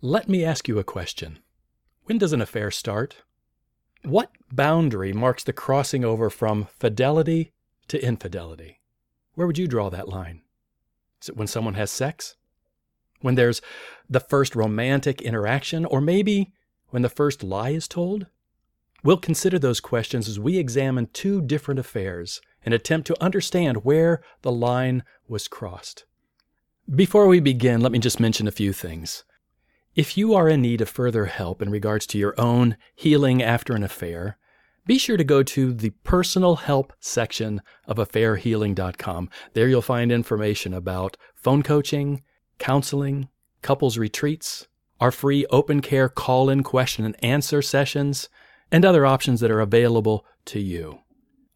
Let me ask you a question. When does an affair start? What boundary marks the crossing over from fidelity to infidelity? Where would you draw that line? Is it when someone has sex? When there's the first romantic interaction? Or maybe when the first lie is told? We'll consider those questions as we examine two different affairs and attempt to understand where the line was crossed. Before we begin, let me just mention a few things. If you are in need of further help in regards to your own healing after an affair, be sure to go to the personal help section of affairhealing.com. There you'll find information about phone coaching, counseling, couples retreats, our free open care call in question and answer sessions, and other options that are available to you.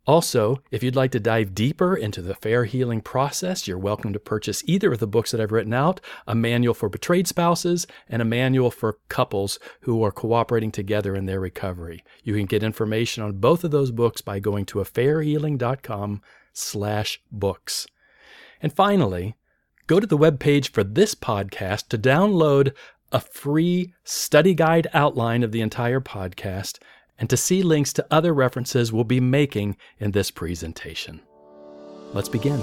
Also, if you'd like to dive deeper into the fair healing process, you're welcome to purchase either of the books that I've written out a manual for betrayed spouses and a manual for couples who are cooperating together in their recovery. You can get information on both of those books by going to affairhealing.com slash books. And finally, go to the webpage for this podcast to download a free study guide outline of the entire podcast and to see links to other references we'll be making in this presentation. Let's begin.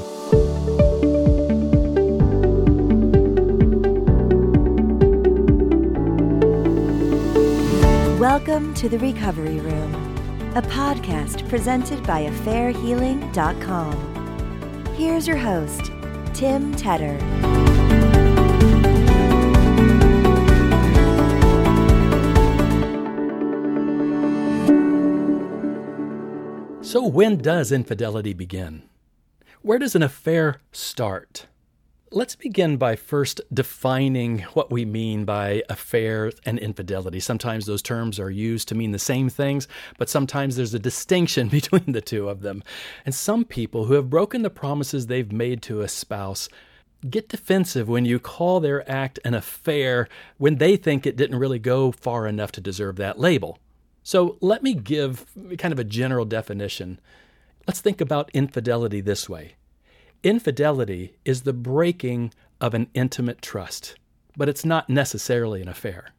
Welcome to the Recovery Room, a podcast presented by AffairHealing.com. Here's your host, Tim Tedder. So, when does infidelity begin? Where does an affair start? Let's begin by first defining what we mean by affair and infidelity. Sometimes those terms are used to mean the same things, but sometimes there's a distinction between the two of them. And some people who have broken the promises they've made to a spouse get defensive when you call their act an affair when they think it didn't really go far enough to deserve that label. So let me give kind of a general definition. Let's think about infidelity this way infidelity is the breaking of an intimate trust, but it's not necessarily an affair.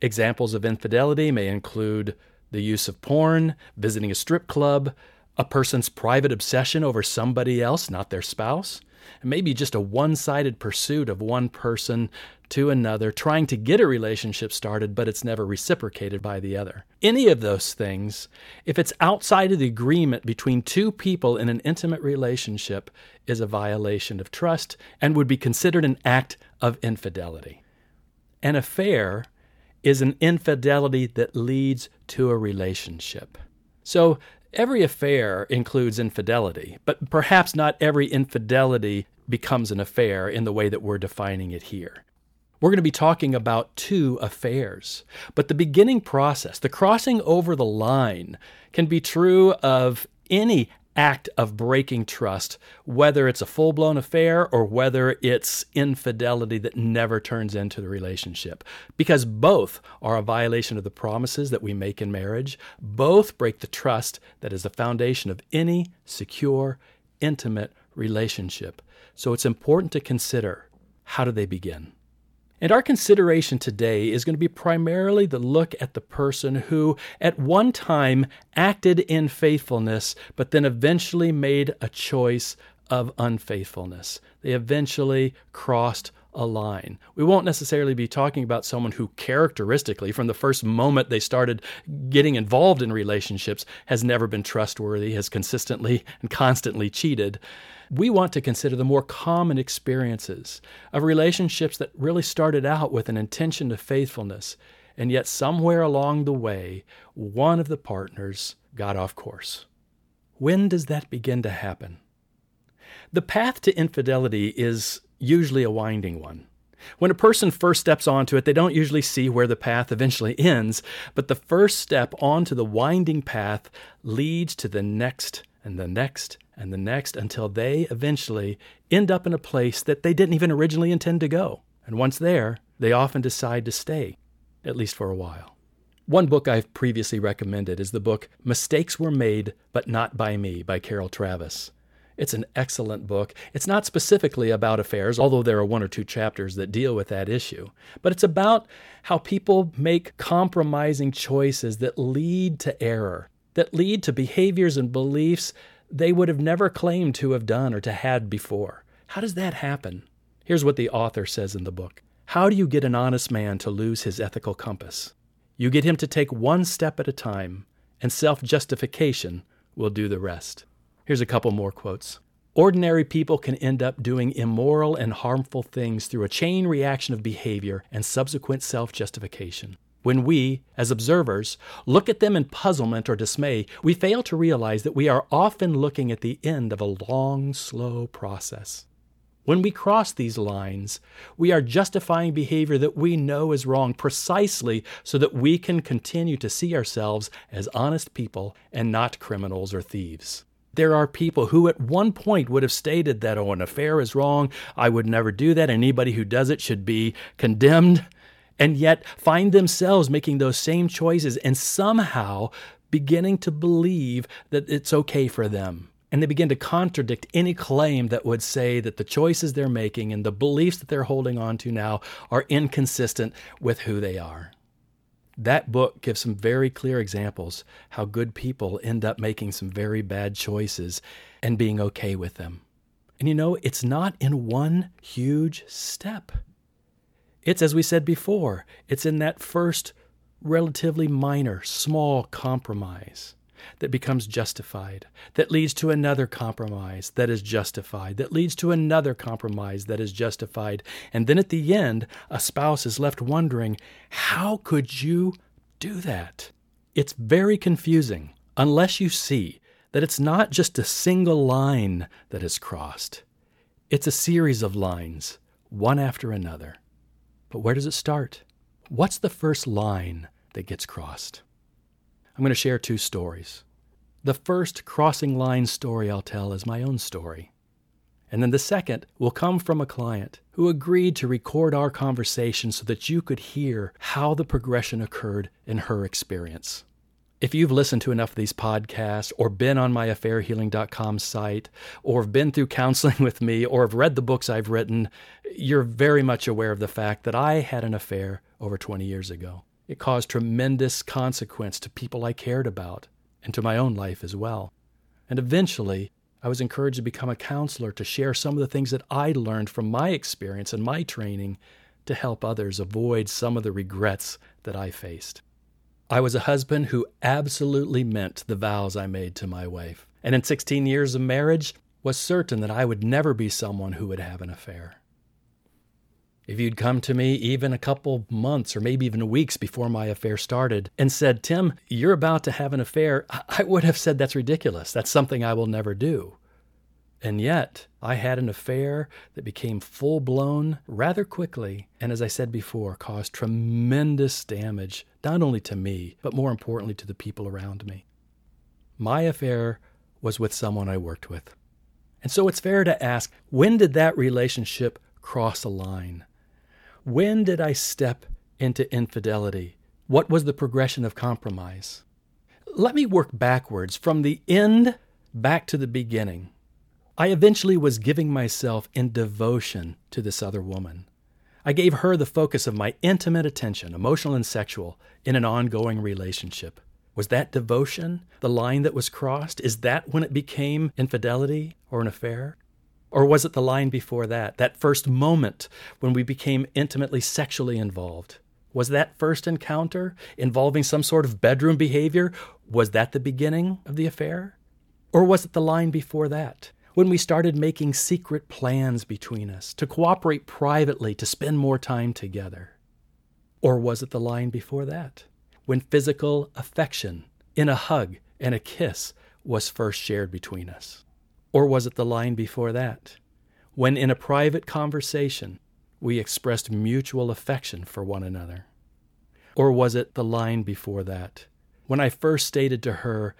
Examples of infidelity may include the use of porn, visiting a strip club, a person's private obsession over somebody else, not their spouse, and maybe just a one sided pursuit of one person to another, trying to get a relationship started, but it's never reciprocated by the other. Any of those things, if it's outside of the agreement between two people in an intimate relationship, is a violation of trust and would be considered an act of infidelity. An affair is an infidelity that leads to a relationship. So Every affair includes infidelity, but perhaps not every infidelity becomes an affair in the way that we're defining it here. We're going to be talking about two affairs, but the beginning process, the crossing over the line, can be true of any act of breaking trust, whether it's a full blown affair or whether it's infidelity that never turns into the relationship. Because both are a violation of the promises that we make in marriage, both break the trust that is the foundation of any secure, intimate relationship. So it's important to consider how do they begin? And our consideration today is going to be primarily the look at the person who, at one time, acted in faithfulness, but then eventually made a choice of unfaithfulness. They eventually crossed a line. We won't necessarily be talking about someone who characteristically, from the first moment they started getting involved in relationships, has never been trustworthy, has consistently and constantly cheated we want to consider the more common experiences of relationships that really started out with an intention of faithfulness, and yet somewhere along the way, one of the partners got off course. When does that begin to happen? The path to infidelity is usually a winding one. When a person first steps onto it, they don't usually see where the path eventually ends, but the first step onto the winding path leads to the next and the next and the next until they eventually end up in a place that they didn't even originally intend to go. And once there, they often decide to stay, at least for a while. One book I've previously recommended is the book Mistakes Were Made But Not By Me by Carol Tavris. It's an excellent book. It's not specifically about affairs, although there are one or two chapters that deal with that issue, but it's about how people make compromising choices that lead to error, that lead to behaviors and beliefs they would have never claimed to have done or to had before. How does that happen? Here's what the author says in the book How do you get an honest man to lose his ethical compass? You get him to take one step at a time, and self justification will do the rest. Here's a couple more quotes. Ordinary people can end up doing immoral and harmful things through a chain reaction of behavior and subsequent self justification. When we, as observers, look at them in puzzlement or dismay, we fail to realize that we are often looking at the end of a long, slow process. When we cross these lines, we are justifying behavior that we know is wrong precisely so that we can continue to see ourselves as honest people and not criminals or thieves. There are people who at one point would have stated that, oh, an affair is wrong, I would never do that, anybody who does it should be condemned, and yet find themselves making those same choices and somehow beginning to believe that it's okay for them. And they begin to contradict any claim that would say that the choices they're making and the beliefs that they're holding on to now are inconsistent with who they are. That book gives some very clear examples how good people end up making some very bad choices and being okay with them. And you know, it's not in one huge step. It's, as we said before, it's in that first relatively minor, small compromise that becomes justified, that leads to another compromise that is justified, that leads to another compromise that is justified. And then at the end, a spouse is left wondering, how could you do that? It's very confusing unless you see that it's not just a single line that is crossed, it's a series of lines, one after another. But where does it start? What's the first line that gets crossed? I'm going to share two stories. The first crossing line story I'll tell is my own story. And then the second will come from a client who agreed to record our conversation so that you could hear how the progression occurred in her experience. If you've listened to enough of these podcasts, or been on my affairhealing.com site, or have been through counseling with me, or have read the books I've written, you're very much aware of the fact that I had an affair over 20 years ago. It caused tremendous consequence to people I cared about and to my own life as well. And eventually, I was encouraged to become a counselor to share some of the things that I learned from my experience and my training to help others avoid some of the regrets that I faced. I was a husband who absolutely meant the vows I made to my wife, and in 16 years of marriage was certain that I would never be someone who would have an affair. If you'd come to me even a couple months or maybe even weeks before my affair started and said, Tim, you're about to have an affair, I would have said that's ridiculous. That's something I will never do. And yet, I had an affair that became full blown rather quickly, and as I said before, caused tremendous damage, not only to me, but more importantly to the people around me. My affair was with someone I worked with. And so it's fair to ask when did that relationship cross a line? When did I step into infidelity? What was the progression of compromise? Let me work backwards from the end back to the beginning. I eventually was giving myself in devotion to this other woman. I gave her the focus of my intimate attention, emotional and sexual, in an ongoing relationship. Was that devotion the line that was crossed? Is that when it became infidelity or an affair? Or was it the line before that, that first moment when we became intimately sexually involved? Was that first encounter involving some sort of bedroom behavior? Was that the beginning of the affair? Or was it the line before that, when we started making secret plans between us to cooperate privately to spend more time together? Or was it the line before that, when physical affection in a hug and a kiss was first shared between us? Or was it the line before that, when in a private conversation we expressed mutual affection for one another? Or was it the line before that, when I first stated to her,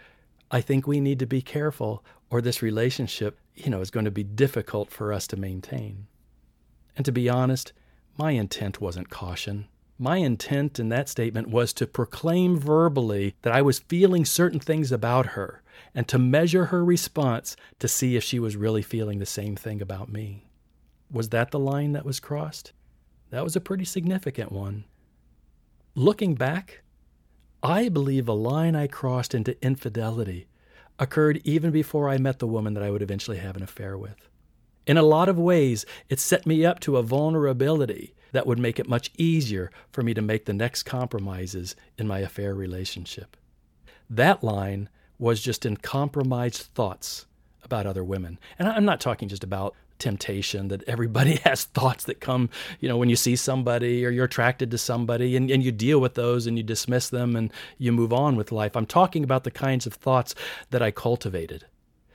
I think we need to be careful, or this relationship, you know, is going to be difficult for us to maintain? And to be honest, my intent wasn't caution. My intent in that statement was to proclaim verbally that I was feeling certain things about her and to measure her response to see if she was really feeling the same thing about me. Was that the line that was crossed? That was a pretty significant one. Looking back, I believe a line I crossed into infidelity occurred even before I met the woman that I would eventually have an affair with. In a lot of ways, it set me up to a vulnerability that would make it much easier for me to make the next compromises in my affair relationship. That line was just in compromised thoughts about other women. And I'm not talking just about temptation that everybody has thoughts that come, you know, when you see somebody or you're attracted to somebody and, and you deal with those and you dismiss them and you move on with life. I'm talking about the kinds of thoughts that I cultivated.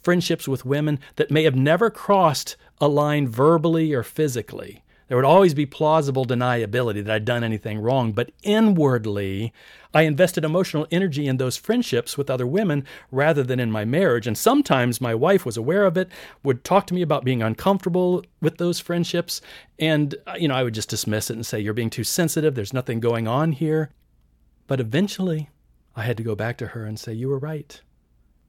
Friendships with women that may have never crossed a line verbally or physically, there would always be plausible deniability that I'd done anything wrong, but inwardly, I invested emotional energy in those friendships with other women rather than in my marriage. And sometimes my wife was aware of it, would talk to me about being uncomfortable with those friendships. And, uh, you know, I would just dismiss it and say, You're being too sensitive. There's nothing going on here. But eventually, I had to go back to her and say, You were right.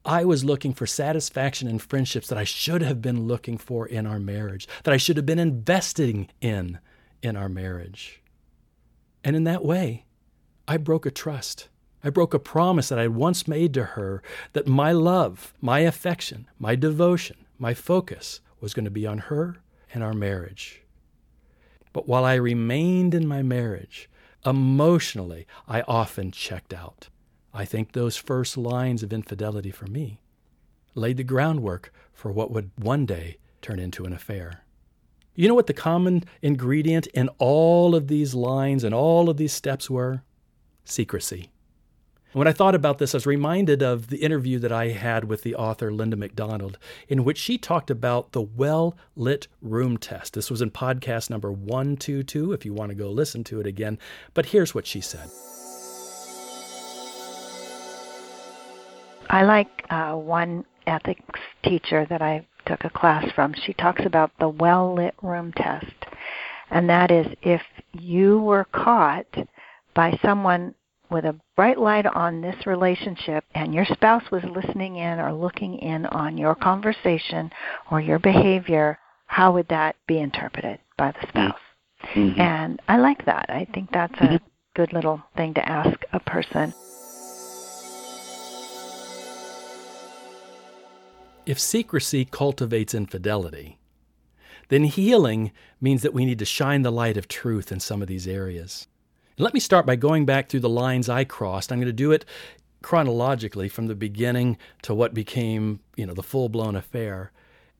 I was looking for satisfaction in friendships that I should have been looking for in our marriage, that I should have been investing in in our marriage. And in that way, I broke a trust. I broke a promise that I had once made to her that my love, my affection, my devotion, my focus was going to be on her and our marriage. But while I remained in my marriage, emotionally, I often checked out. I think those first lines of infidelity for me laid the groundwork for what would one day turn into an affair. You know what the common ingredient in all of these lines and all of these steps were? Secrecy. When I thought about this, I was reminded of the interview that I had with the author Linda MacDonald, in which she talked about the well lit room test. This was in podcast number 122, if you want to go listen to it again. But here's what she said. I like uh, one ethics teacher that I took a class from. She talks about the well lit room test. And that is if you were caught by someone with a bright light on this relationship and your spouse was listening in or looking in on your conversation or your behavior, how would that be interpreted by the spouse? Mm-hmm. And I like that. I think that's a mm-hmm. good little thing to ask a person. If secrecy cultivates infidelity, then healing means that we need to shine the light of truth in some of these areas. And let me start by going back through the lines I crossed. I'm going to do it chronologically from the beginning to what became, you know, the full-blown affair.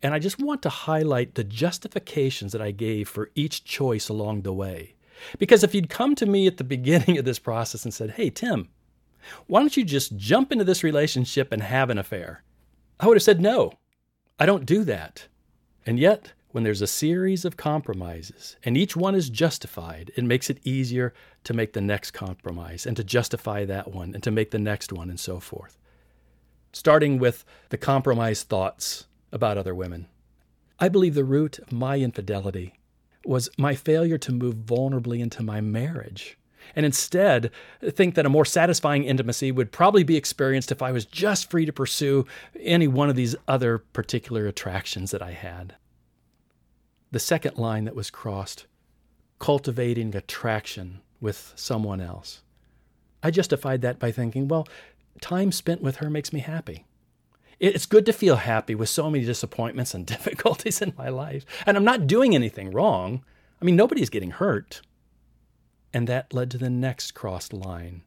And I just want to highlight the justifications that I gave for each choice along the way. Because if you'd come to me at the beginning of this process and said, "Hey Tim, why don't you just jump into this relationship and have an affair?" I would have said, no, I don't do that. And yet, when there's a series of compromises and each one is justified, it makes it easier to make the next compromise and to justify that one and to make the next one and so forth. Starting with the compromised thoughts about other women. I believe the root of my infidelity was my failure to move vulnerably into my marriage and instead think that a more satisfying intimacy would probably be experienced if I was just free to pursue any one of these other particular attractions that I had. The second line that was crossed cultivating attraction with someone else. I justified that by thinking, well, time spent with her makes me happy. It's good to feel happy with so many disappointments and difficulties in my life. And I'm not doing anything wrong. I mean, nobody's getting hurt. And that led to the next crossed line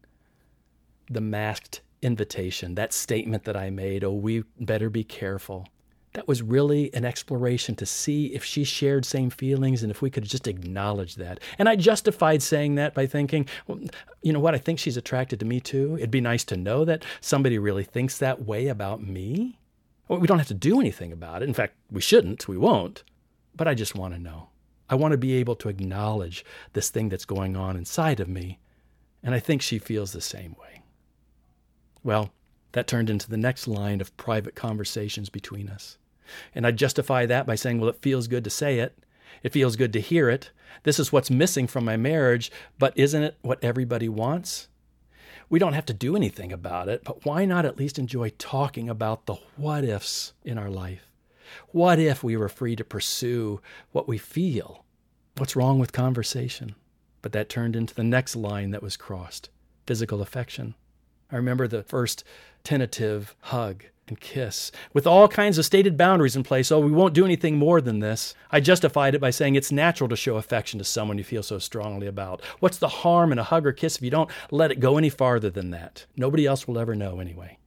the masked invitation, that statement that I made, oh, we better be careful. That was really an exploration to see if she shared same feelings and if we could just acknowledge that. And I justified saying that by thinking, well, you know what, I think she's attracted to me too. It'd be nice to know that somebody really thinks that way about me. Well, we don't have to do anything about it. In fact, we shouldn't, we won't. But I just want to know. I want to be able to acknowledge this thing that's going on inside of me. And I think she feels the same way. Well, that turned into the next line of private conversations between us. And I justify that by saying, well, it feels good to say it. It feels good to hear it. This is what's missing from my marriage, but isn't it what everybody wants? We don't have to do anything about it, but why not at least enjoy talking about the what ifs in our life? What if we were free to pursue what we feel? What's wrong with conversation? But that turned into the next line that was crossed physical affection. I remember the first tentative hug and kiss with all kinds of stated boundaries in place. Oh, we won't do anything more than this. I justified it by saying it's natural to show affection to someone you feel so strongly about. What's the harm in a hug or kiss if you don't let it go any farther than that? Nobody else will ever know anyway.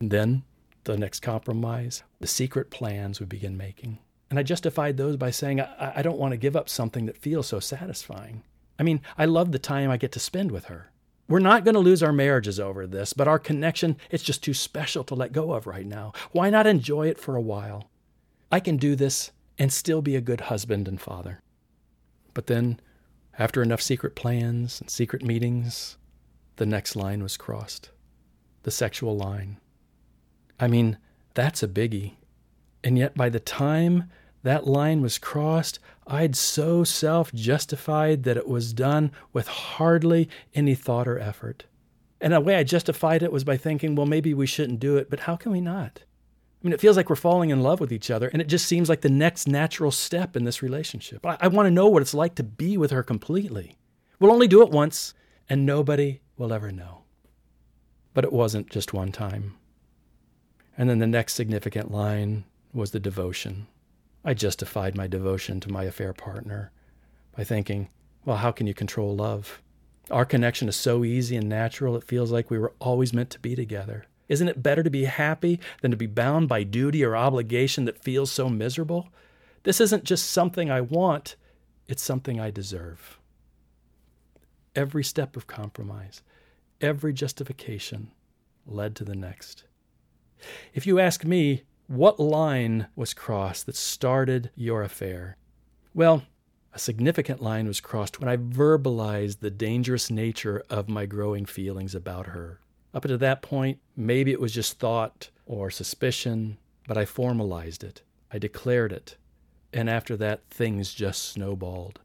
And then the next compromise, the secret plans we begin making. And I justified those by saying, I, I don't want to give up something that feels so satisfying. I mean, I love the time I get to spend with her. We're not going to lose our marriages over this, but our connection, it's just too special to let go of right now. Why not enjoy it for a while? I can do this and still be a good husband and father. But then, after enough secret plans and secret meetings, the next line was crossed the sexual line. I mean, that's a biggie. And yet, by the time that line was crossed, I'd so self justified that it was done with hardly any thought or effort. And the way I justified it was by thinking, well, maybe we shouldn't do it, but how can we not? I mean, it feels like we're falling in love with each other, and it just seems like the next natural step in this relationship. I, I want to know what it's like to be with her completely. We'll only do it once, and nobody will ever know. But it wasn't just one time. And then the next significant line was the devotion. I justified my devotion to my affair partner by thinking, well, how can you control love? Our connection is so easy and natural, it feels like we were always meant to be together. Isn't it better to be happy than to be bound by duty or obligation that feels so miserable? This isn't just something I want, it's something I deserve. Every step of compromise, every justification led to the next. If you ask me, what line was crossed that started your affair? Well, a significant line was crossed when I verbalized the dangerous nature of my growing feelings about her. Up to that point, maybe it was just thought or suspicion, but I formalized it. I declared it. And after that, things just snowballed.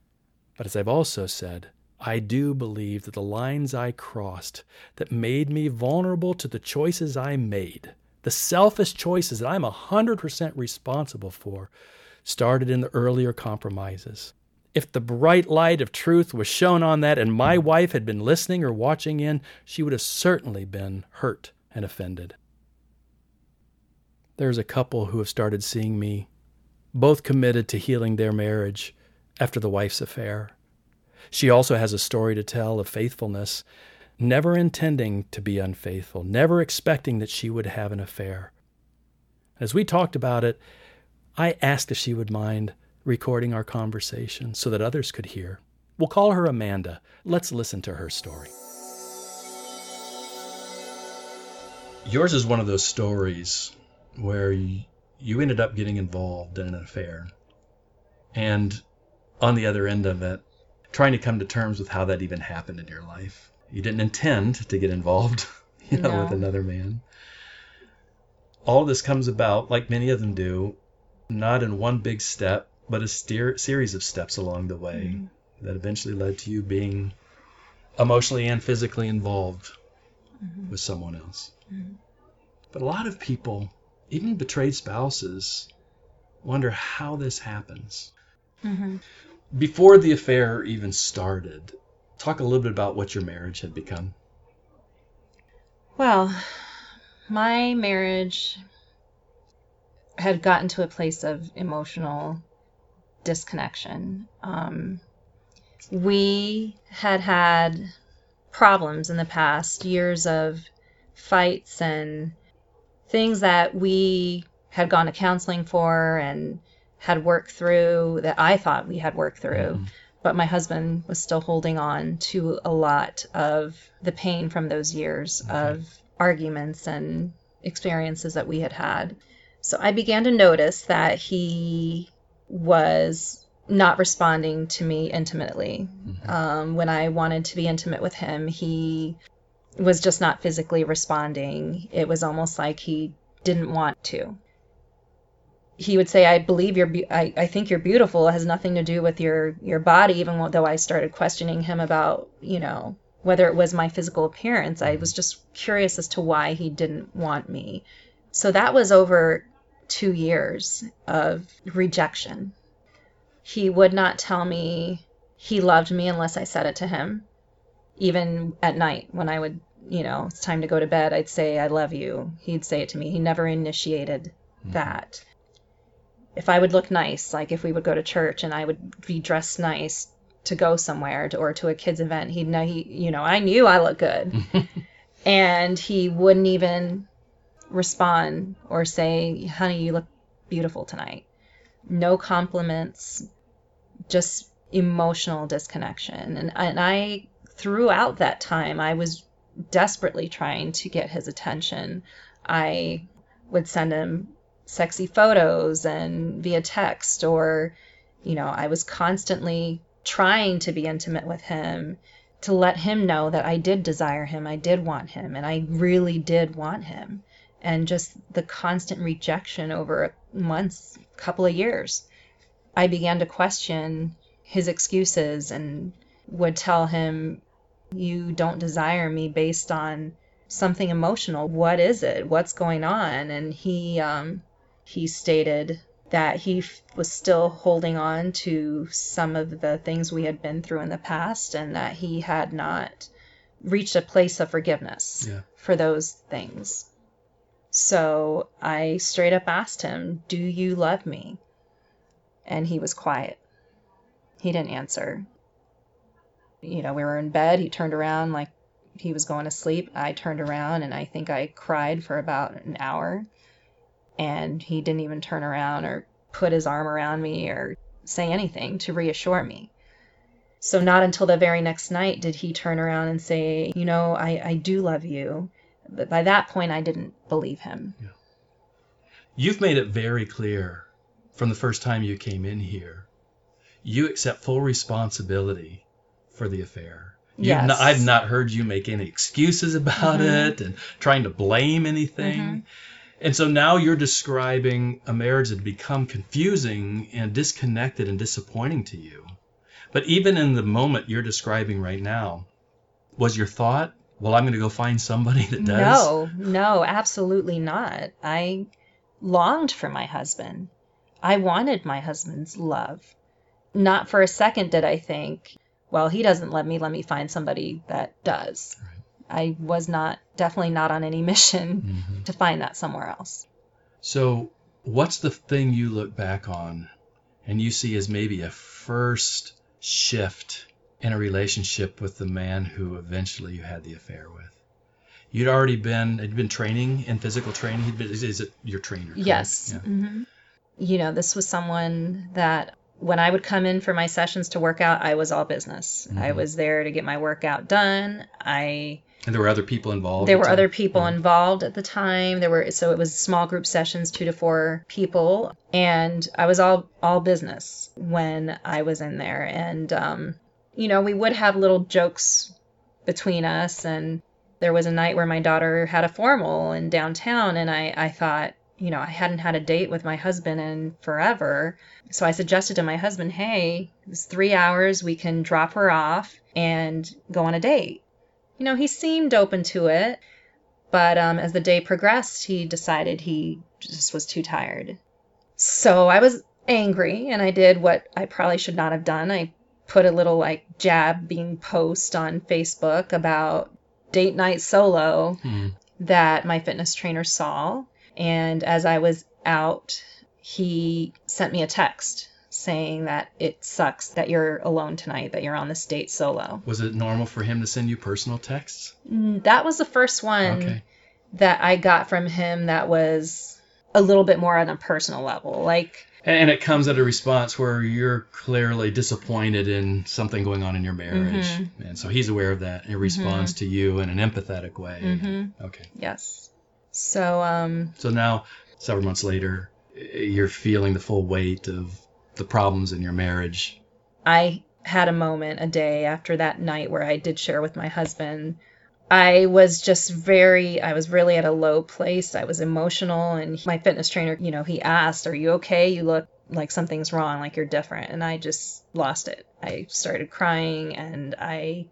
But as I've also said, I do believe that the lines I crossed that made me vulnerable to the choices I made the selfish choices that I'm 100% responsible for started in the earlier compromises. If the bright light of truth was shown on that and my wife had been listening or watching in, she would have certainly been hurt and offended. There's a couple who have started seeing me, both committed to healing their marriage after the wife's affair. She also has a story to tell of faithfulness never intending to be unfaithful, never expecting that she would have an affair. As we talked about it, I asked if she would mind recording our conversation so that others could hear. We'll call her Amanda. Let's listen to her story. Yours is one of those stories where you ended up getting involved in an affair. And on the other end of it, trying to come to terms with how that even happened in your life you didn't intend to get involved, you know, no. with another man. All this comes about, like many of them do, not in one big step, but a steer, series of steps along the way mm-hmm. that eventually led to you being emotionally and physically involved mm-hmm. with someone else. Mm-hmm. But a lot of people, even betrayed spouses, wonder how this happens. Mm-hmm. Before the affair even started, talk a little bit about what your marriage had become. Well, my marriage had gotten to a place of emotional disconnection. Um, we had had problems in the past, years of fights and things that we had gone to counseling for and had worked through that I thought we had worked through. Mm-hmm but my husband was still holding on to a lot of the pain from those years okay. of arguments and experiences that we had had. So I began to notice that he was not responding to me intimately. Mm-hmm. Um, when I wanted to be intimate with him, he was just not physically responding. It was almost like he didn't want to. He would say, "I believe you're, be- I, I think you're beautiful. It has nothing to do with your your body." Even though I started questioning him about, you know, whether it was my physical appearance, I was just curious as to why he didn't want me. So that was over two years of rejection. He would not tell me he loved me unless I said it to him. Even at night when I would, you know, it's time to go to bed, I'd say, I love you. He'd say it to me. He never initiated hmm. that if I would look nice, like if we would go to church and I would be dressed nice to go somewhere to, or to a kid's event, he'd know he, you know, I knew I looked good. and he wouldn't even respond or say, honey, you look beautiful tonight. No compliments, just emotional disconnection. And, and I, throughout that time, I was desperately trying to get his attention. I would send him sexy photos and via text or you know i was constantly trying to be intimate with him to let him know that i did desire him i did want him and i really did want him. And just the constant rejection over months couple of years i began to question his excuses and would tell him you don't desire me based on something emotional. What is it? What's going on? And he um he stated that he f- was still holding on to some of the things we had been through in the past and that he had not reached a place of forgiveness Yeah. for those things. So I straight up asked him, Do you love me? And he was quiet. He didn't answer. You know, we were in bed. He turned around like he was going to sleep. I turned around and I think I cried for about an hour and he didn't even turn around or put his arm around me or say anything to reassure me. So, not until the very next night did he turn around and say, You know, I, I do love you. But by that point, I didn't believe him. You've made it very clear from the first time you came in here. You accept full responsibility for the affair. You've Yes. not- I've not heard you make any excuses about Mhm. it and trying to blame anything. Mhm. And so now you're describing a marriage that had become confusing and disconnected and disappointing to you. But even in the moment you're describing right now, was your thought, well, I'm going to go find somebody that does? No, no, absolutely not. I longed for my husband. I wanted my husband's love. Not for a second did I think, well, he doesn't love me, let me find somebody that does. I was not, definitely not on any mission Mhm. to find that somewhere else. So, what's the thing you look back on and you see as maybe a first shift in a relationship with the man who eventually you had the affair with? You'd already been had been training in physical training. He'd been, is, it your trainer? correct? Yes. Yeah. hmm You know, this was someone that when I would come in for my sessions to work out, I was all business. I Mhm. was there to get my workout done. I And there were other people involved. there were other people Yeah. involved at the time. There were so it was small group sessions two to four people. And i was all all business when i was in there. And um you know we would have little jokes between us. And there was a night where my daughter had a formal in downtown. And i i thought you know i hadn't had a date with my husband in forever. So i suggested to my husband hey it's three hours. We can drop her off and go on a date you know, he seemed open to it, but um, as the day progressed, he decided he just was too tired. So I was angry, and I did what I probably should not have done. I put a little like jab being post on Facebook about date night solo Hmm. that my fitness trainer saw. And as I was out, he sent me a text saying that it sucks that you're alone tonight, that you're on this date solo. Was it normal for him to send you personal texts? Mm, That was the first one Okay. that I got from him that was a little bit more on a personal level. Like, And it comes at a response where you're clearly disappointed in something going on in your marriage. Mhm. And so he's aware of that and responds to you in an empathetic way. Mhm. Okay. yes. So, um, So now, several months later, you're feeling the full weight of the problems in your marriage. I had a moment a day after that night where I did share with my husband I was just very, I was really at a low place. I was emotional, and my fitness trainer, you know, he asked, Are you okay? You look like something's wrong, like you're different. And I just lost it. I started crying, and I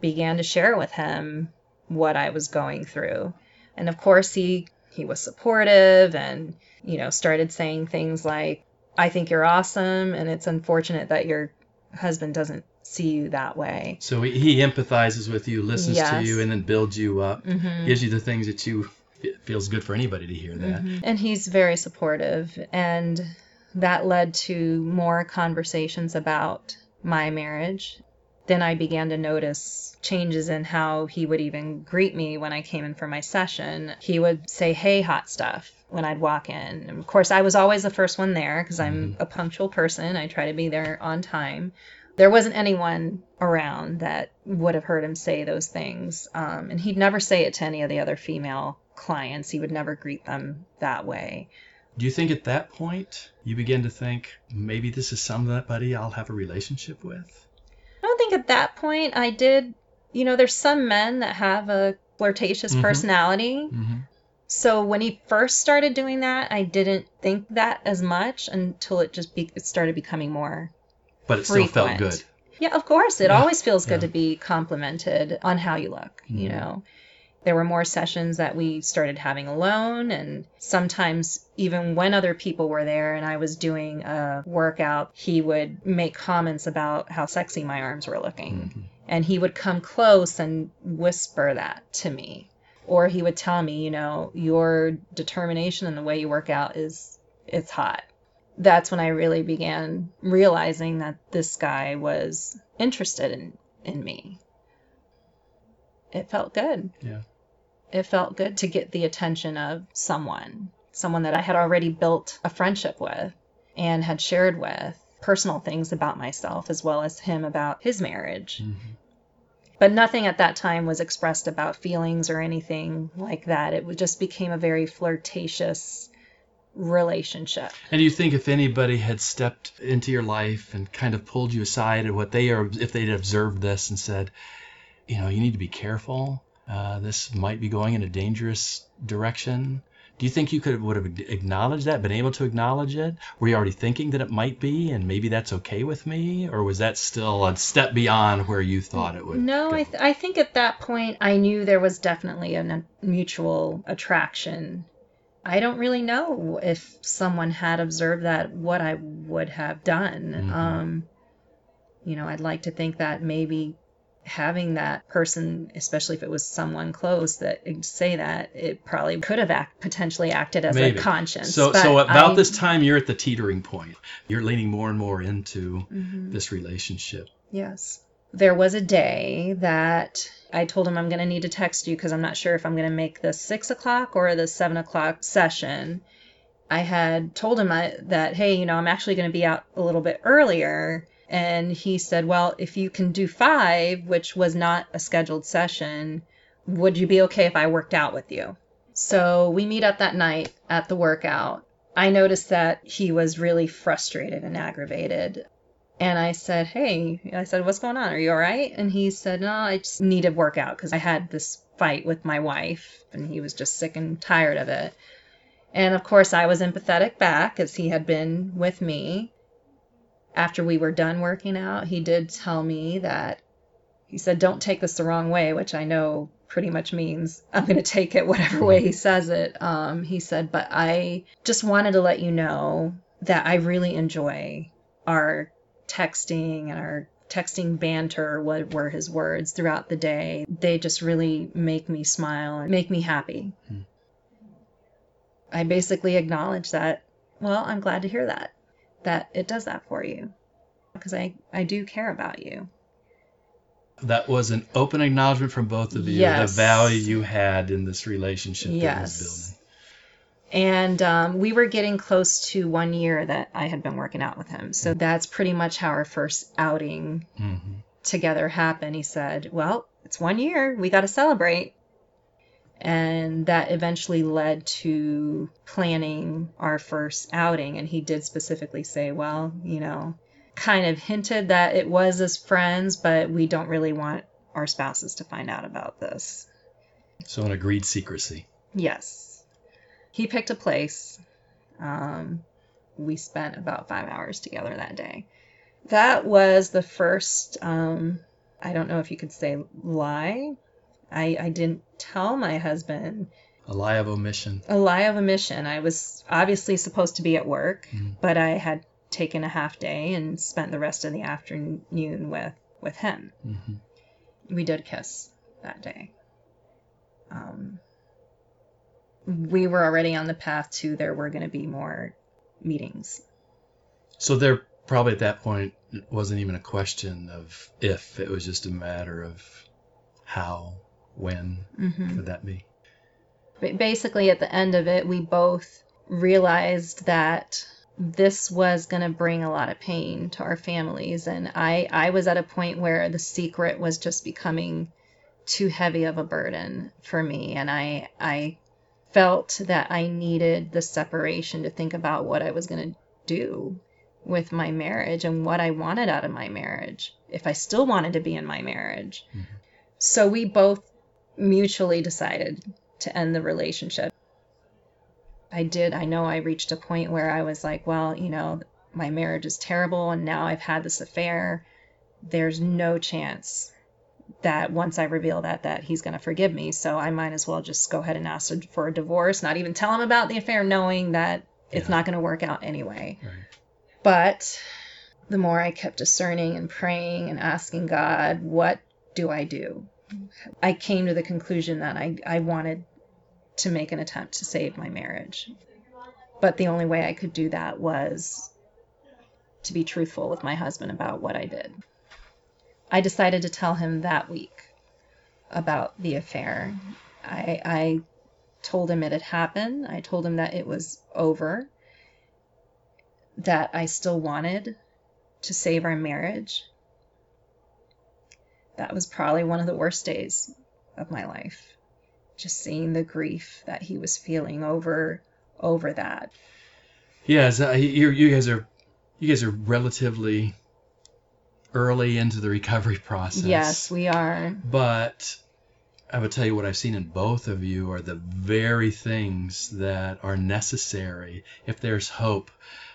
began to share with him what I was going through. And of course, he he was supportive and you know started saying things like I think you're awesome and it's unfortunate that your husband doesn't see you that way. So he, he empathizes with you, listens Yes. to you, and then builds you up, Mhm. gives you the things that you it feels good for anybody to hear that. And he's very supportive. And that led to more conversations about my marriage. Then I began to notice changes in how he would even greet me when I came in for my session. He would say, Hey, hot stuff, when I'd walk in. And of course, I was always the first one there because I'm a punctual person. I try to be there on time. There wasn't anyone around that would have heard him say those things. Um, and he'd never say it to any of the other female clients. He would never greet them that way. Do you think at that point you begin to think maybe this is somebody I'll have a relationship with? I don't think at that point I did. You know, there's some men that have a flirtatious Mhm. personality. Mm-hmm. So when he first started doing that, I didn't think that as much until it just be, it started becoming more. But it still felt good. Yeah, of course, it Yeah, always feels good yeah. to be complimented on how you look. You Mhm. know, there were more sessions that we started having alone, and sometimes even when other people were there and I was doing a workout, he would make comments about how sexy my arms were looking Mhm. and he would come close and whisper that to me or he would tell me you know your determination and the way you work out is it's hot that's when i really began realizing that this guy was interested in in me it felt good Yeah. it felt good to get the attention of someone someone that i had already built a friendship with and had shared with personal things about myself as well as him about his marriage Mhm. But nothing at that time was expressed about feelings or anything like that. It just became a very flirtatious relationship. And you think if anybody had stepped into your life and kind of pulled you aside and what they are, if they'd observed this and said, you know, you need to be careful, uh, this might be going in a dangerous direction. Do you think you could would have acknowledged that, been able to acknowledge it? Were you already thinking that it might be, and maybe that's okay with me, or was that still a step beyond where you thought it would? No? I, th- I think at that point I knew there was definitely a mutual attraction. I don't really know if someone had observed that, what I would have done. Mhm. Um, you know, I'd like to think that maybe having that person, especially if it was someone close that say that, it probably could have act, potentially acted as Maybe. a conscience. So, but so about I- this time, you're at the teetering point. You're leaning more and more into Mhm. this relationship. Yes. There was a day that I told him I'm going to need to text you because I'm not sure if I'm going to make the six o'clock or the seven o'clock session. I had told him I, that, hey, you know, I'm actually going to be out a little bit earlier. And he said, well, if you can do five, which was not a scheduled session, would you be okay if I worked out with you? So we meet up that night at the workout. I noticed that he was really frustrated and aggravated. And I said, Hey, I said, what's going on? Are you all right? And he said, No, I just need to work out because I had this fight with my wife and he was just sick and tired of it. And of course, I was empathetic back as he had been with me. After we were done working out, he did tell me that he said, Don't take this the wrong way, which I know pretty much means I'm going to take it whatever way he says it. Um, he said, But I just wanted to let you know that I really enjoy our texting and our texting banter what were his words throughout the day. They just really make me smile and make me happy. Hmm. i basically acknowledge that. Well i'm glad to hear that that it does that for you because i i do care about you That was an open acknowledgement from both of you, Yes. the value you had in this relationship that was Yes. building. and um, we were getting close to one year that i had been working out with him so that's pretty much how our first outing hmm together happened, he said, Well, it's one year. We got to celebrate. And that eventually led to planning our first outing. And he did specifically say, Well, you know, kind of hinted that it was as friends, but we don't really want our spouses to find out about this. So, an agreed secrecy. Yes. He picked a place. Um, we spent about five hours together that day. That was the first, um, I don't know if you could say lie. I, I didn't tell my husband. A lie of omission. A lie of omission. I was obviously supposed to be at work, Mhm. but I had taken a half day and spent the rest of the afternoon with, with him. hmm we did kiss that day. Um, we were already on the path to there were going to be more meetings. So, there probably at that point it wasn't even a question of if, it was just a matter of how, when hmm would that be? But basically, at the end of it, we both realized that this was going to bring a lot of pain to our families, and I I was at a point where the secret was just becoming too heavy of a burden for me, and I I felt that I needed the separation to think about what I was going to do with my marriage and what I wanted out of my marriage, if I still wanted to be in my marriage. Mhm. So we both mutually decided to end the relationship. I did, I know I reached a point where I was like, well, you know, my marriage is terrible and now I've had this affair. There's no chance that once I reveal that that he's going to forgive me, so I might as well just go ahead and ask for a divorce, not even tell him about the affair knowing that it's not going to work out anyway. Right. But the more I kept discerning and praying and asking God, what do I do? I came to the conclusion that I, I wanted to make an attempt to save my marriage. But the only way I could do that was to be truthful with my husband about what I did. I decided to tell him that week about the affair. I, I told him it had happened. I told him that it was over, that I still wanted to save our marriage. That was probably one of the worst days of my life. Just seeing the grief that he was feeling over over that. Yeah, so uh, you, you guys are you guys are relatively early into the recovery process. Yes, we are. But I would tell you what I've seen in both of you are the very things that are necessary if there's hope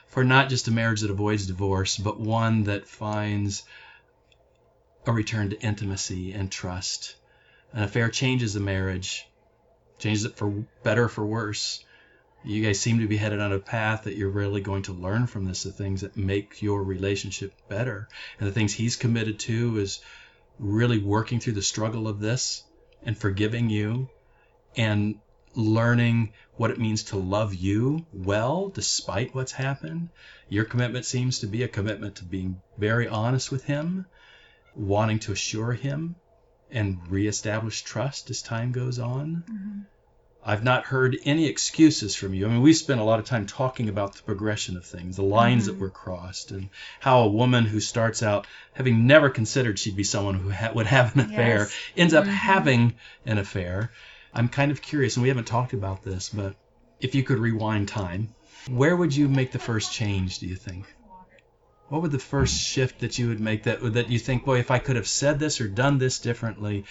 for not just a marriage that avoids divorce, but one that finds a return to intimacy and trust. An affair changes a marriage, changes it for better or for worse. You guys seem to be headed on a path that you're really going to learn from this, the things that make your relationship better. And the things he's committed to is really working through the struggle of this and forgiving you and learning what it means to love you well despite what's happened. Your commitment seems to be a commitment to being very honest with him, wanting to assure him and reestablish trust as time goes on. Mm-hmm. I've not heard any excuses from you. I mean, we spent a lot of time talking about the progression of things, the lines that mm-hmm. were crossed, and how a woman who starts out having never considered she'd be someone who ha- would have an affair Yes. ends up mm-hmm. having an affair. I'm kind of curious, and we haven't talked about this, but if you could rewind time, where would you make the first change, do you think? What would the first shift that you would make that that you think, boy, if I could have said this or done this differently,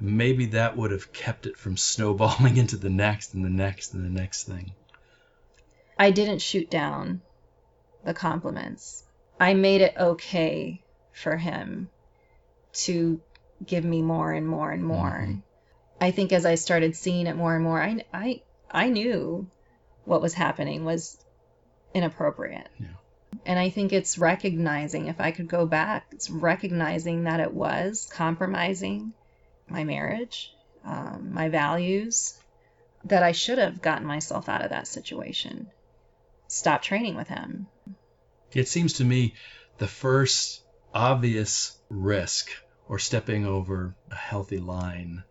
maybe that would have kept it from snowballing into the next and the next and the next thing. I didn't shoot down the compliments. I made it okay for him to give me more and more and more. Mhm. I think as I started seeing it more and more, I I I knew what was happening was inappropriate. Yeah. And I think it's recognizing, if I could go back, it's recognizing that it was compromising my marriage, um, my values, that I should have gotten myself out of that situation. Stop training with him. It seems to me the first obvious risk or stepping over a healthy line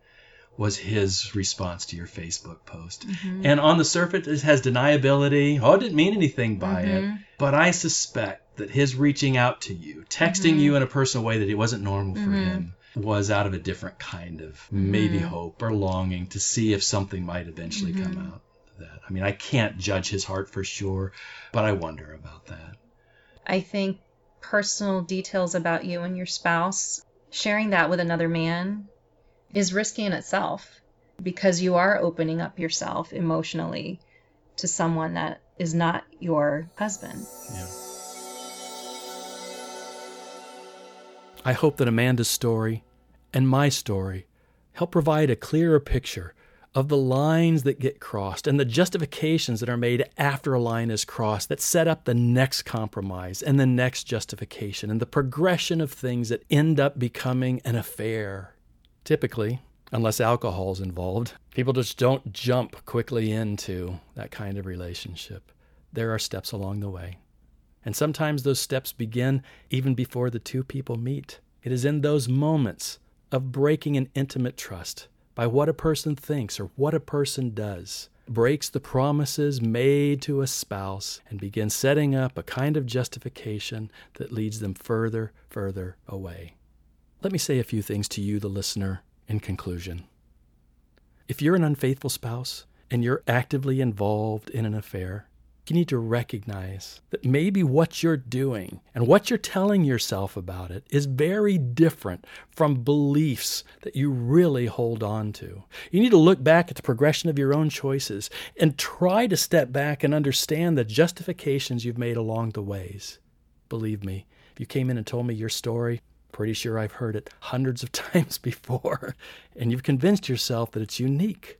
was his response to your Facebook post. And on the surface, it has deniability. Oh, it didn't mean anything by it. Mhm. But I suspect that his reaching out to you, texting Mhm. you in a personal way that it wasn't normal for Mhm. him, was out of a different kind of maybe Mhm. hope or longing to see if something might eventually come Mhm. out of that. I mean, I can't judge his heart for sure, but I wonder about that. I think personal details about you and your spouse sharing that with another man is risky in itself because you are opening up yourself emotionally to someone that is not your husband. Yeah. I hope that Amanda's story and my story help provide a clearer picture of the lines that get crossed and the justifications that are made after a line is crossed that set up the next compromise and the next justification and the progression of things that end up becoming an affair. Typically, unless alcohol is involved, people just don't jump quickly into that kind of relationship. There are steps along the way. And sometimes those steps begin even before the two people meet. It is in those moments of breaking an intimate trust by what a person thinks or what a person does, breaks the promises made to a spouse, and begins setting up a kind of justification that leads them further, further away. Let me say a few things to you, the listener, in conclusion. If you're an unfaithful spouse and you're actively involved in an affair, you need to recognize that maybe what you're doing and what you're telling yourself about it is very different from beliefs that you really hold on to. You need to look back at the progression of your own choices and try to step back and understand the justifications you've made along the ways. Believe me, if you came in and told me your story, pretty sure I've heard it hundreds of times before, and you've convinced yourself that it's unique.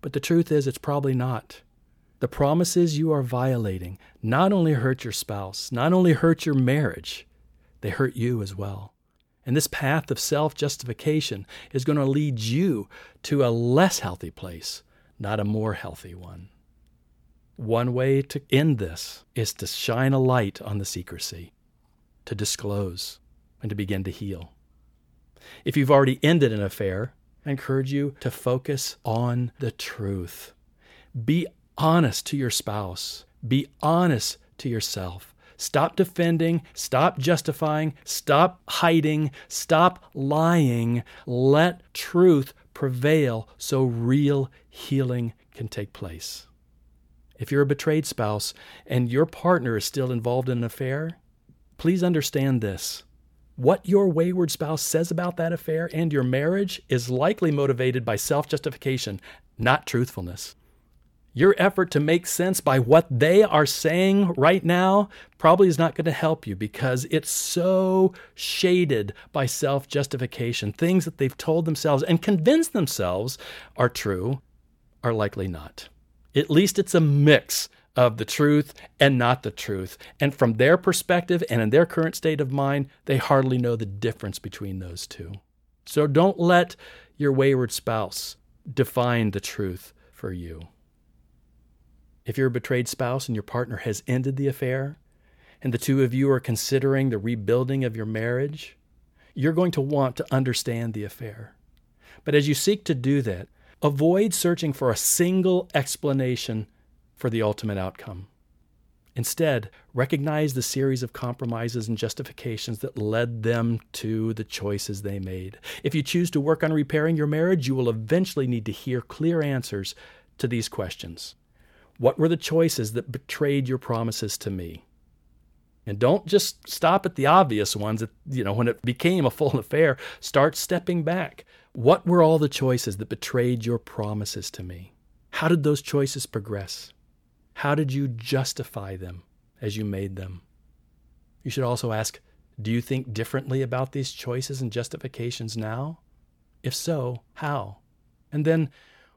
But the truth is, it's probably not. The promises you are violating not only hurt your spouse, not only hurt your marriage, they hurt you as well. And this path of self justification is going to lead you to a less healthy place, not a more healthy one. One way to end this is to shine a light on the secrecy, to disclose, and to begin to heal. If you've already ended an affair, I encourage you to focus on the truth. Be honest to your spouse. Be honest to yourself. Stop defending, stop justifying, stop hiding, stop lying. Let truth prevail so real healing can take place. If you're a betrayed spouse and your partner is still involved in an affair, please understand this. What your wayward spouse says about that affair and your marriage is likely motivated by self justification, not truthfulness. Your effort to make sense by what they are saying right now probably is not going to help you because it's so shaded by self justification. Things that they've told themselves and convinced themselves are true are likely not. At least it's a mix of the truth and not the truth. And from their perspective and in their current state of mind, they hardly know the difference between those two. So don't let your wayward spouse define the truth for you. If you're a betrayed spouse and your partner has ended the affair, and the two of you are considering the rebuilding of your marriage, you're going to want to understand the affair. But as you seek to do that, avoid searching for a single explanation for the ultimate outcome. Instead, recognize the series of compromises and justifications that led them to the choices they made. If you choose to work on repairing your marriage, you will eventually need to hear clear answers to these questions. What were the choices that betrayed your promises to me? And don't just stop at the obvious ones. That, you know, when it became a full affair, start stepping back. What were all the choices that betrayed your promises to me? How did those choices progress? How did you justify them as you made them? You should also ask Do you think differently about these choices and justifications now? If so, how? And then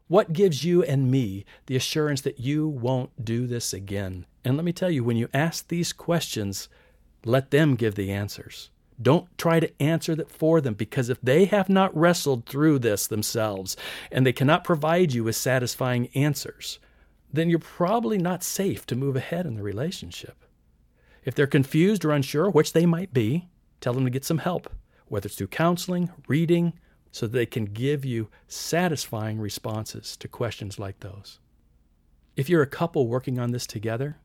what gives you and me the assurance that you won't do this again? And let me tell you, when you ask these questions, let them give the answers. Don't try to answer that for them because if they have not wrestled through this themselves and they cannot provide you with satisfying answers, then you're probably not safe to move ahead in the relationship. If they're confused or unsure, which they might be, tell them to get some help, whether it's through counseling, reading, so that they can give you satisfying responses to questions like those. If you're a couple working on this together,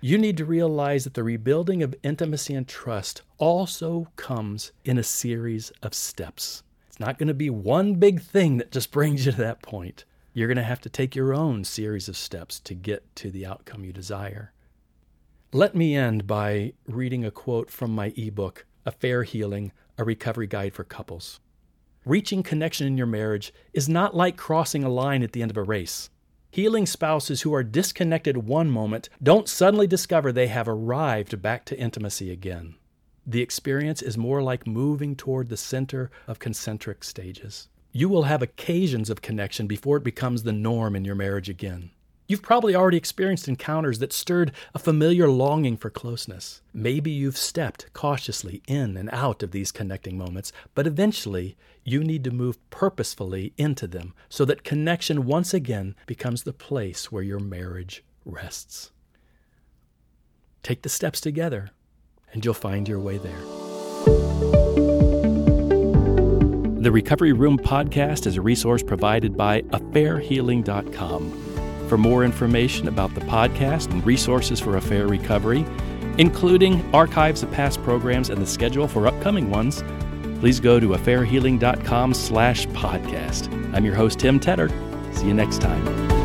you need to realize that the rebuilding of intimacy and trust also comes in a series of steps. It's not going to be one big thing that just brings you to that point. You're going to have to take your own series of steps to get to the outcome you desire. Let me end by reading a quote from my ebook, Affair Healing a recovery guide for couples. Reaching connection in your marriage is not like crossing a line at the end of a race. Healing spouses who are disconnected one moment don't suddenly discover they have arrived back to intimacy again. The experience is more like moving toward the center of concentric stages. You will have occasions of connection before it becomes the norm in your marriage again. You've probably already experienced encounters that stirred a familiar longing for closeness. Maybe you've stepped cautiously in and out of these connecting moments, but eventually you need to move purposefully into them so that connection once again becomes the place where your marriage rests. Take the steps together, and you'll find your way there. The Recovery Room podcast is a resource provided by affairhealing.com. For more information about the podcast and resources for affair recovery, including archives of past programs and the schedule for upcoming ones, please go to affairhealing.com slash podcast. I'm your host, Tim Tedder. See you next time.